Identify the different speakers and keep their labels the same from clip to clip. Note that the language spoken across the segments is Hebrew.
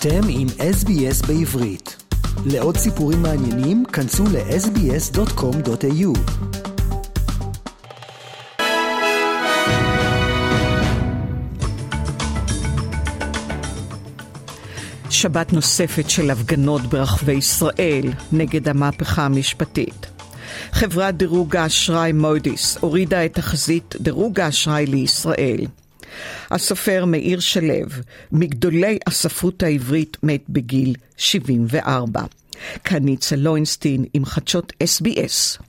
Speaker 1: אתם עם SBS בעברית. לעוד סיפורים מעניינים, כנסו ל-sbs.com.au.
Speaker 2: שבת נוספת של הפגנות ברחבי ישראל נגד המהפכה המשפטית. חברת דירוג האשראי מודי'ס הורידה את תחזית דירוג האשראי לישראל. הסופר מאיר שלו, מגדולי הספרות העברית, מת בגיל 74. כאן ניצה לוינסטין עם חדשות SBS.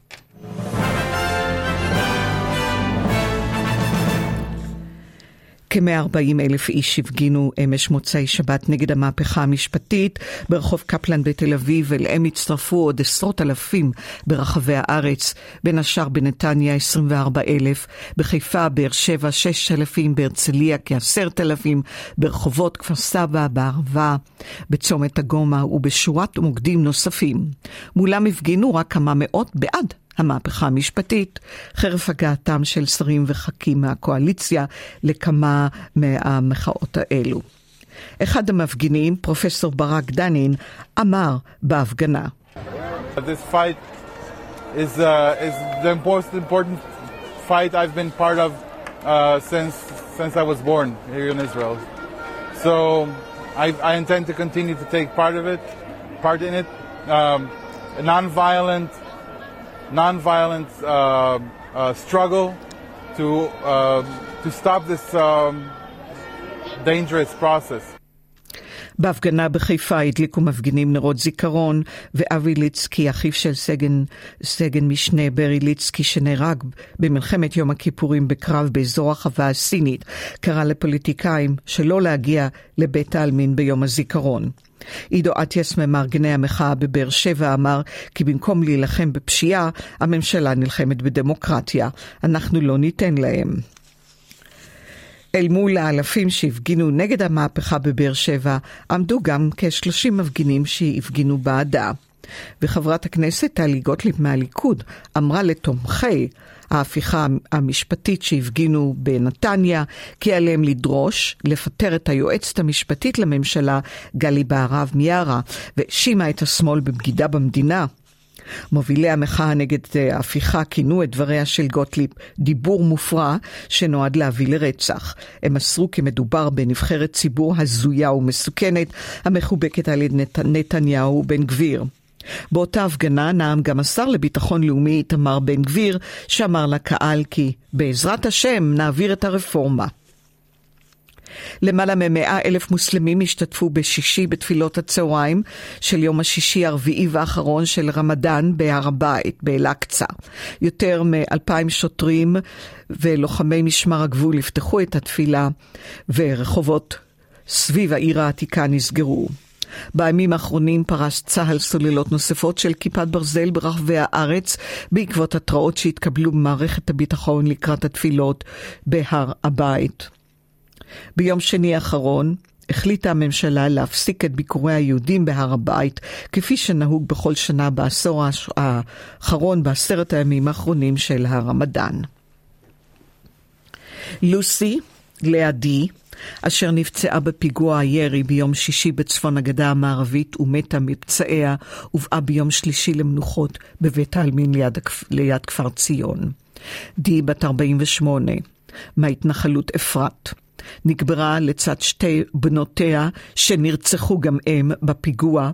Speaker 2: כ-140 אלף איש הפגינו אמש מוצאי שבת נגד המהפכה המשפטית ברחוב קפלן בתל אביב, אליהם הצטרפו עוד עשרות אלפים ברחבי הארץ, בין השאר בנתניה 24 אלף, בחיפה, באר שבע 6 אלפים, בהרצליה כ-10 אלפים, ברחובות כפר סבא, בערבה, בצומת הגומה ובשורת מוקדים נוספים. מולם הפגינו רק כמה מאות בעד המהפכה המשפטית, חרף הגעתם של שרים וח"כים מהקואליציה לכמה מהמחאות האלו. אחד המפגינים, פרופסור ברק דנין, אמר בהפגנה.
Speaker 3: This fight is, uh, is the most important fight I've been part of uh, since, since I was born here in Israel. So I, I intend to continue to take part of it, part in it. Um, non-violent, non-violent uh, uh, struggle to uh, to stop this um, dangerous process.
Speaker 2: בהפגנה בחיפה הדליקו מפגינים נרות זיכרון, ואבי ליצקי, אחיו של סגן, סגן משנה ברי ליצקי, שנהרג במלחמת יום הכיפורים בקרב באזור החווה הסינית, קרא לפוליטיקאים שלא להגיע לבית העלמין ביום הזיכרון. עידו אטיאס ממארגני המחאה בבאר שבע אמר כי במקום להילחם בפשיעה, הממשלה נלחמת בדמוקרטיה. אנחנו לא ניתן להם. אל מול האלפים שהפגינו נגד המהפכה בבאר שבע, עמדו גם כ-30 מפגינים שהפגינו בעדה. וחברת הכנסת טלי גוטליב מהליכוד אמרה לתומכי ההפיכה המשפטית שהפגינו בנתניה, כי עליהם לדרוש לפטר את היועצת המשפטית לממשלה, גלי בהרב מיארה, והאשימה את השמאל בבגידה במדינה. מובילי המחאה נגד ההפיכה כינו את דבריה של גוטליב דיבור מופרע שנועד להביא לרצח. הם מסרו כי מדובר בנבחרת ציבור הזויה ומסוכנת המחובקת על ידי נת... נתניהו ובן גביר. באותה הפגנה נאם גם השר לביטחון לאומי איתמר בן גביר, שאמר לקהל כי בעזרת השם נעביר את הרפורמה. למעלה ממאה אלף מוסלמים השתתפו בשישי בתפילות הצהריים של יום השישי הרביעי והאחרון של רמדאן בהר הבית, באל-אקצא. יותר מאלפיים שוטרים ולוחמי משמר הגבול יפתחו את התפילה, ורחובות סביב העיר העתיקה נסגרו. בימים האחרונים פרס צה"ל סוללות נוספות של כיפת ברזל ברחבי הארץ בעקבות התראות שהתקבלו במערכת הביטחון לקראת התפילות בהר הבית. ביום שני האחרון החליטה הממשלה להפסיק את ביקורי היהודים בהר הבית, כפי שנהוג בכל שנה בעשור האחרון, בעשרת הימים האחרונים של הרמדאן. לוסי, לידי, אשר נפצעה בפיגוע הירי ביום שישי בצפון הגדה המערבית ומתה מפצעיה, הובאה ביום שלישי למנוחות בבית העלמין ליד, ליד כפר ציון. די, בת 48, מההתנחלות אפרת. נקברה לצד שתי בנותיה שנרצחו גם הם בפיגוע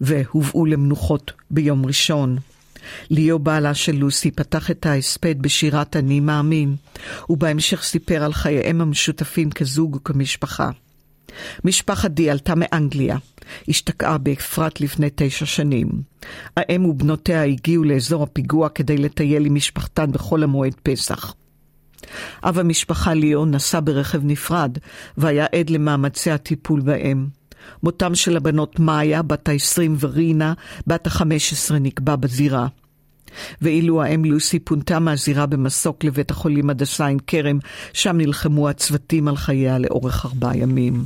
Speaker 2: והובאו למנוחות ביום ראשון. ליאו בעלה של לוסי פתח את ההספד בשירת אני מאמין, ובהמשך סיפר על חייהם המשותפים כזוג וכמשפחה. משפחת די עלתה מאנגליה, השתקעה באפרת לפני תשע שנים. האם ובנותיה הגיעו לאזור הפיגוע כדי לטייל עם משפחתן בחול המועד פסח. אב המשפחה ליאון נסע ברכב נפרד, והיה עד למאמצי הטיפול בהם. מותם של הבנות מאיה, בת ה-20 ורינה, בת ה-15 נקבע בזירה. ואילו האם לוסי פונתה מהזירה במסוק לבית החולים הדסה עין כרם, שם נלחמו הצוותים על חייה לאורך ארבעה ימים.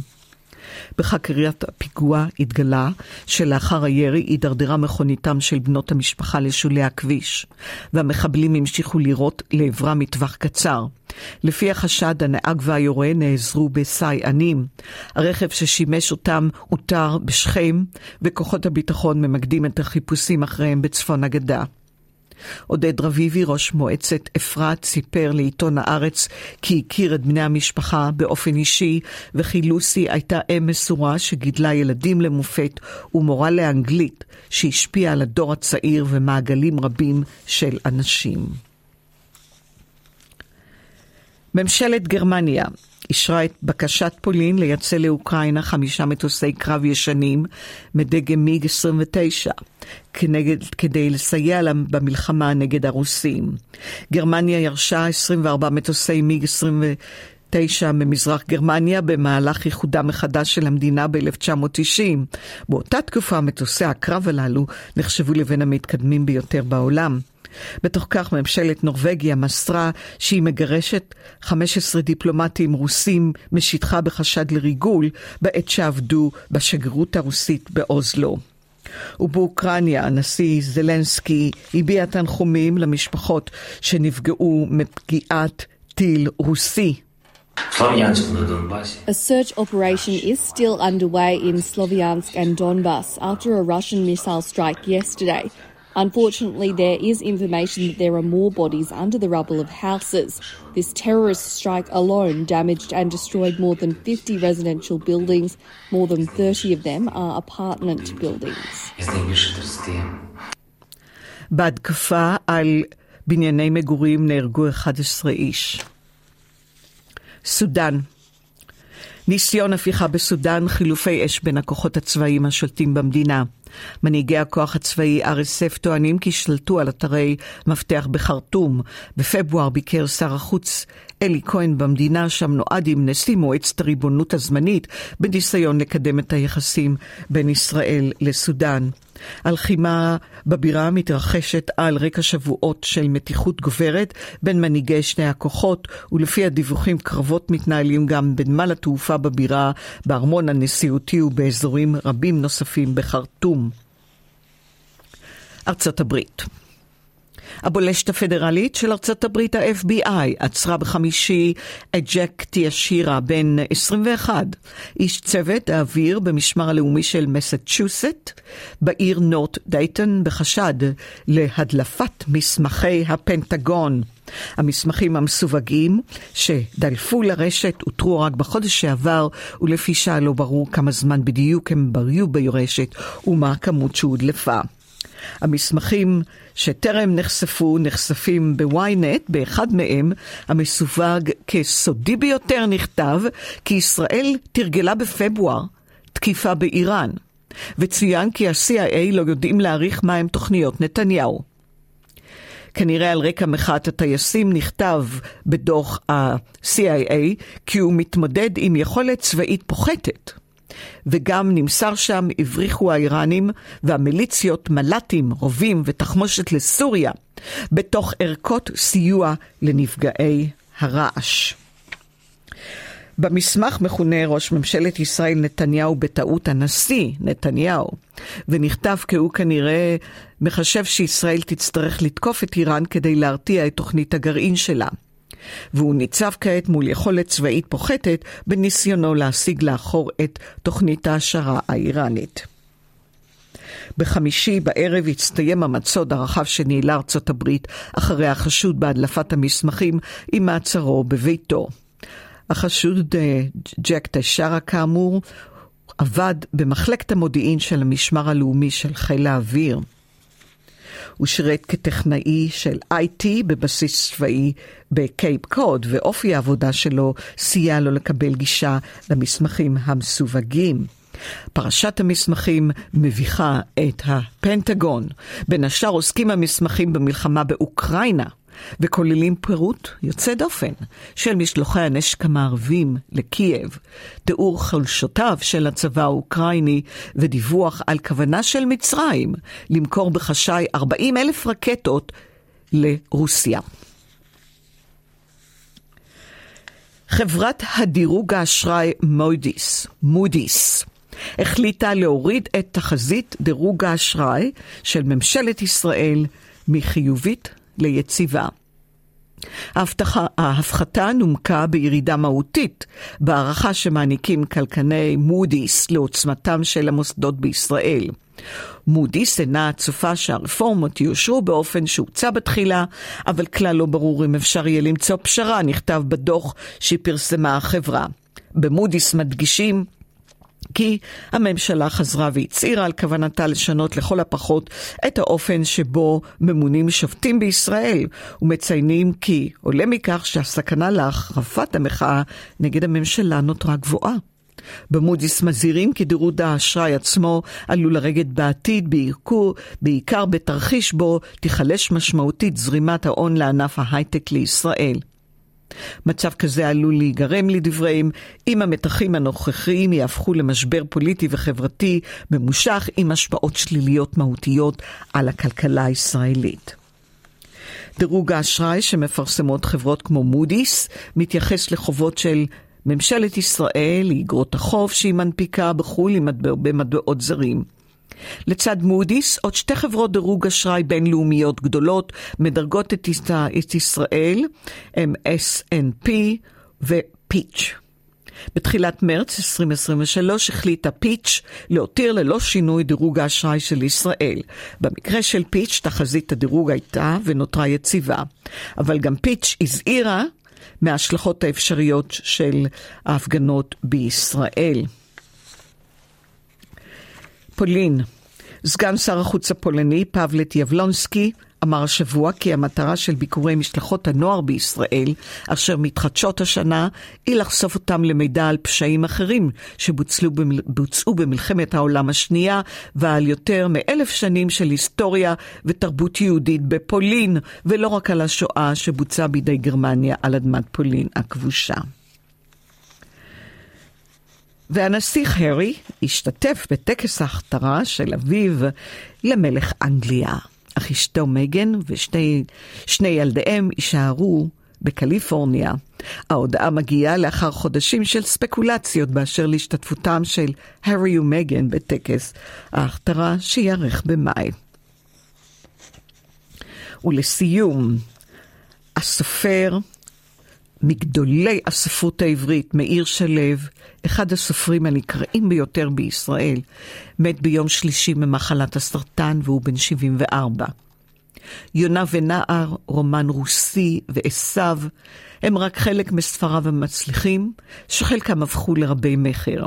Speaker 2: בחקירת הפיגוע התגלה שלאחר הירי הידרדרה מכוניתם של בנות המשפחה לשולי הכביש, והמחבלים המשיכו לירות לעברם מטווח קצר. לפי החשד, הנהג והיורה נעזרו בסייענים. הרכב ששימש אותם אותר בשכם, וכוחות הביטחון ממקדים את החיפושים אחריהם בצפון הגדה. עודד רביבי, ראש מועצת אפרת, סיפר לעיתון הארץ כי הכיר את בני המשפחה באופן אישי, וכי לוסי הייתה אם מסורה שגידלה ילדים למופת ומורה לאנגלית, שהשפיעה על הדור הצעיר ומעגלים רבים של אנשים. ממשלת גרמניה אישרה את בקשת פולין לייצא לאוקראינה חמישה מטוסי קרב ישנים מדגם מיג 29 כנגד, כדי לסייע להם במלחמה נגד הרוסים. גרמניה ירשה 24 מטוסי מיג 29 ממזרח גרמניה במהלך איחודה מחדש של המדינה ב-1990. באותה תקופה מטוסי הקרב הללו נחשבו לבין המתקדמים ביותר בעולם. בתוך כך ממשלת נורבגיה מסרה שהיא מגרשת 15 דיפלומטים רוסים משטחה בחשד לריגול בעת שעבדו בשגרירות הרוסית באוזלו. ובאוקראינה הנשיא זלנסקי הביע תנחומים למשפחות שנפגעו מפגיעת טיל רוסי.
Speaker 4: A search operation is still underway in Sloviansk and Donbass after a Russian missile strike yesterday. Unfortunately, there is information that there are more bodies under the rubble of houses. This terrorist strike alone damaged and destroyed more than 50 residential buildings. More than 30 of them are apartment buildings.
Speaker 2: בהתקפה על בנייני מגורים נהרגו 11 איש. סודאן ניסיון הפיכה בסודאן, חילופי אש בין הכוחות הצבאיים השולטים במדינה. מנהיגי הכוח הצבאי RSF טוענים כי שלטו על אתרי מפתח בחרטום. בפברואר ביקר שר החוץ אלי כהן במדינה, שם נועד עם נשיא מועצת הריבונות הזמנית, בניסיון לקדם את היחסים בין ישראל לסודאן. הלחימה בבירה מתרחשת על רקע שבועות של מתיחות גוברת בין מנהיגי שני הכוחות, ולפי הדיווחים קרבות מתנהלים גם בנמל התעופה בבירה, בארמון הנשיאותי ובאזורים רבים נוספים בחרטום. ארצות הברית הבולשת הפדרלית של ארצות הברית, ה-FBI, עצרה בחמישי את ג'ק טיאשירה, בן 21, איש צוות האוויר במשמר הלאומי של מסצ'וסט, בעיר נורט דייטון, בחשד להדלפת מסמכי הפנטגון. המסמכים המסווגים שדלפו לרשת אותרו רק בחודש שעבר, ולפי שעה לא ברור כמה זמן בדיוק הם בריאו ברשת ומה הכמות שהודלפה. המסמכים שטרם נחשפו נחשפים בוויינט, באחד מהם, המסווג כסודי ביותר, נכתב כי ישראל תרגלה בפברואר תקיפה באיראן, וצוין כי ה-CIA לא יודעים להעריך מהם תוכניות נתניהו. כנראה על רקע מחאת הטייסים נכתב בדוח ה-CIA כי הוא מתמודד עם יכולת צבאית פוחתת. וגם נמסר שם הבריחו האיראנים והמיליציות מל"טים, רובים ותחמושת לסוריה, בתוך ערכות סיוע לנפגעי הרעש. במסמך מכונה ראש ממשלת ישראל נתניהו בטעות הנשיא נתניהו, ונכתב כי הוא כנראה מחשב שישראל תצטרך לתקוף את איראן כדי להרתיע את תוכנית הגרעין שלה. והוא ניצב כעת מול יכולת צבאית פוחתת בניסיונו להשיג לאחור את תוכנית ההשערה האיראנית. בחמישי בערב הצטיים המצוד הרחב שניהלה ארצות הברית אחרי החשוד בהדלפת המסמכים עם מעצרו בביתו. החשוד אה, ג'ק טשרה כאמור עבד במחלקת המודיעין של המשמר הלאומי של חיל האוויר. הוא שירת כטכנאי של IT בבסיס צבאי בקייפ קוד, ואופי העבודה שלו סייע לו לקבל גישה למסמכים המסווגים. פרשת המסמכים מביכה את הפנטגון. בין השאר עוסקים המסמכים במלחמה באוקראינה, וכוללים פירוט יוצא דופן של משלוחי הנשק המערבים לקייב, תיאור חולשותיו של הצבא האוקראיני ודיווח על כוונה של מצרים למכור בחשאי 40 אלף רקטות לרוסיה. חברת הדירוג האשראי מודיס, מודיס, החליטה להוריד את תחזית דירוג האשראי של ממשלת ישראל מחיובית ליציבה. ההפחתה נומקה בירידה מהותית בהערכה שמעניקים כלכני מודיס לעוצמתם של המוסדות בישראל. מודיס אינה צופה שהרפורמות יאושרו באופן שהוצע בתחילה, אבל כלל לא ברור אם אפשר יהיה למצוא פשרה, נכתב בדוח שפרסמה החברה. במודיס מדגישים כי הממשלה חזרה והצהירה על כוונתה לשנות לכל הפחות את האופן שבו ממונים שופטים בישראל, ומציינים כי עולה מכך שהסכנה להחרפת המחאה נגד הממשלה נותרה גבוהה. במודיס מזהירים כי דירוג האשראי עצמו עלול לרדת בעתיד, בעיקר, בעיקר בתרחיש בו תיחלש משמעותית זרימת ההון לענף ההייטק לישראל. מצב כזה עלול להיגרם לדבריהם אם המתחים הנוכחיים יהפכו למשבר פוליטי וחברתי ממושך עם השפעות שליליות מהותיות על הכלכלה הישראלית. דירוג האשראי שמפרסמות חברות כמו מודיס מתייחס לחובות של ממשלת ישראל, לאגרות החוב שהיא מנפיקה בחו"ל במטבעות זרים. לצד מודיס, עוד שתי חברות דירוג אשראי בינלאומיות גדולות מדרגות את, ישראל, הם S&P ופיץ'. בתחילת מרץ 2023 החליטה פיץ' להותיר ללא שינוי דירוג האשראי של ישראל. במקרה של פיץ', תחזית הדירוג הייתה ונותרה יציבה. אבל גם פיץ' הזהירה מההשלכות האפשריות של ההפגנות בישראל. פולין. סגן שר החוץ הפולני, פבלט יבלונסקי, אמר השבוע כי המטרה של ביקורי משלחות הנוער בישראל, אשר מתחדשות השנה, היא לחשוף אותם למידע על פשעים אחרים שבוצעו במלחמת העולם השנייה ועל יותר מאלף שנים של היסטוריה ותרבות יהודית בפולין, ולא רק על השואה שבוצעה בידי גרמניה על אדמת פולין הכבושה. והנסיך הארי השתתף בטקס ההכתרה של אביו למלך אנגליה. אך אשתו מגן ושני ילדיהם יישארו בקליפורניה. ההודעה מגיעה לאחר חודשים של ספקולציות באשר להשתתפותם של הארי ומגן בטקס ההכתרה שייערך במאי. ולסיום, הסופר מגדולי הספרות העברית, מאיר שלו, אחד הסופרים הנקראים ביותר בישראל, מת ביום שלישי ממחלת הסרטן והוא בן 74. יונה ונער, רומן רוסי ועשו, הם רק חלק מספריו המצליחים, שחלקם הפכו לרבי מכר.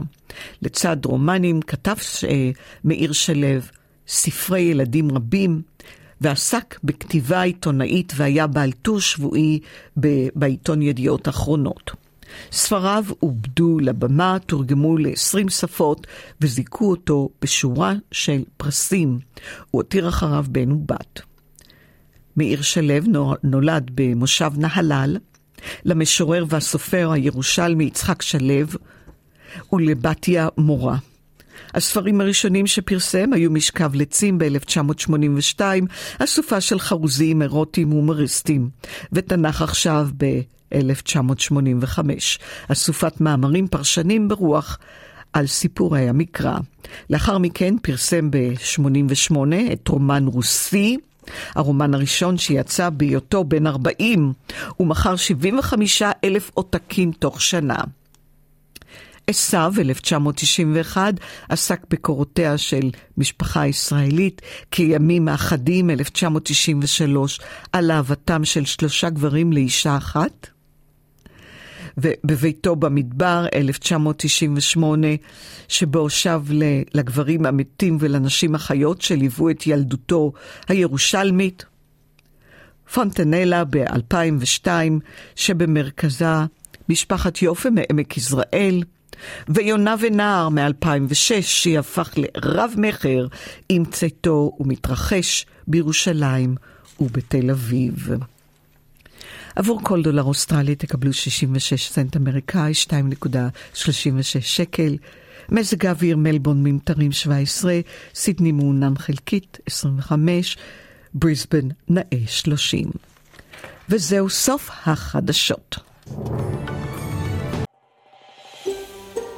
Speaker 2: לצד רומנים כתב מאיר שלו ספרי ילדים רבים, ועסק בכתיבה עיתונאית והיה בעל טור שבועי בעיתון ידיעות אחרונות. ספריו עובדו לבמה, תורגמו ל-20 שפות וזיכו אותו בשורה של פרסים. הוא הותיר אחריו בן ובת. מאיר שלו נולד במושב נהלל, למשורר והסופר הירושלמי יצחק שלו ולבתיה מורה. הספרים הראשונים שפרסם היו משכב לצים ב-1982, אסופה של חרוזים אירוטיים הומוריסטיים, ותנ"ך עכשיו ב-1985, אסופת מאמרים פרשנים ברוח על סיפורי המקרא. לאחר מכן פרסם ב-88 את רומן רוסי, הרומן הראשון שיצא בהיותו בן 40, ומכר 75 אלף עותקים תוך שנה. עשיו, 1991, עסק בקורותיה של משפחה ישראלית, כימים האחדים, 1993, על אהבתם של שלושה גברים לאישה אחת. ובביתו במדבר, 1998, שבו שב לגברים המתים ולנשים החיות שליוו את ילדותו הירושלמית. פונטנלה ב-2002, שבמרכזה משפחת יופי מעמק יזרעאל, ויונה ונער מ-2006, שהפך לרב-מכר עם צאתו ומתרחש בירושלים ובתל אביב. עבור כל דולר אוסטרלי תקבלו 66 סנט אמריקאי, 2.36 שקל. מזג האוויר מלבון ממטרים 17, סידני מעונן חלקית 25, בריסבן נאה 30. וזהו סוף החדשות.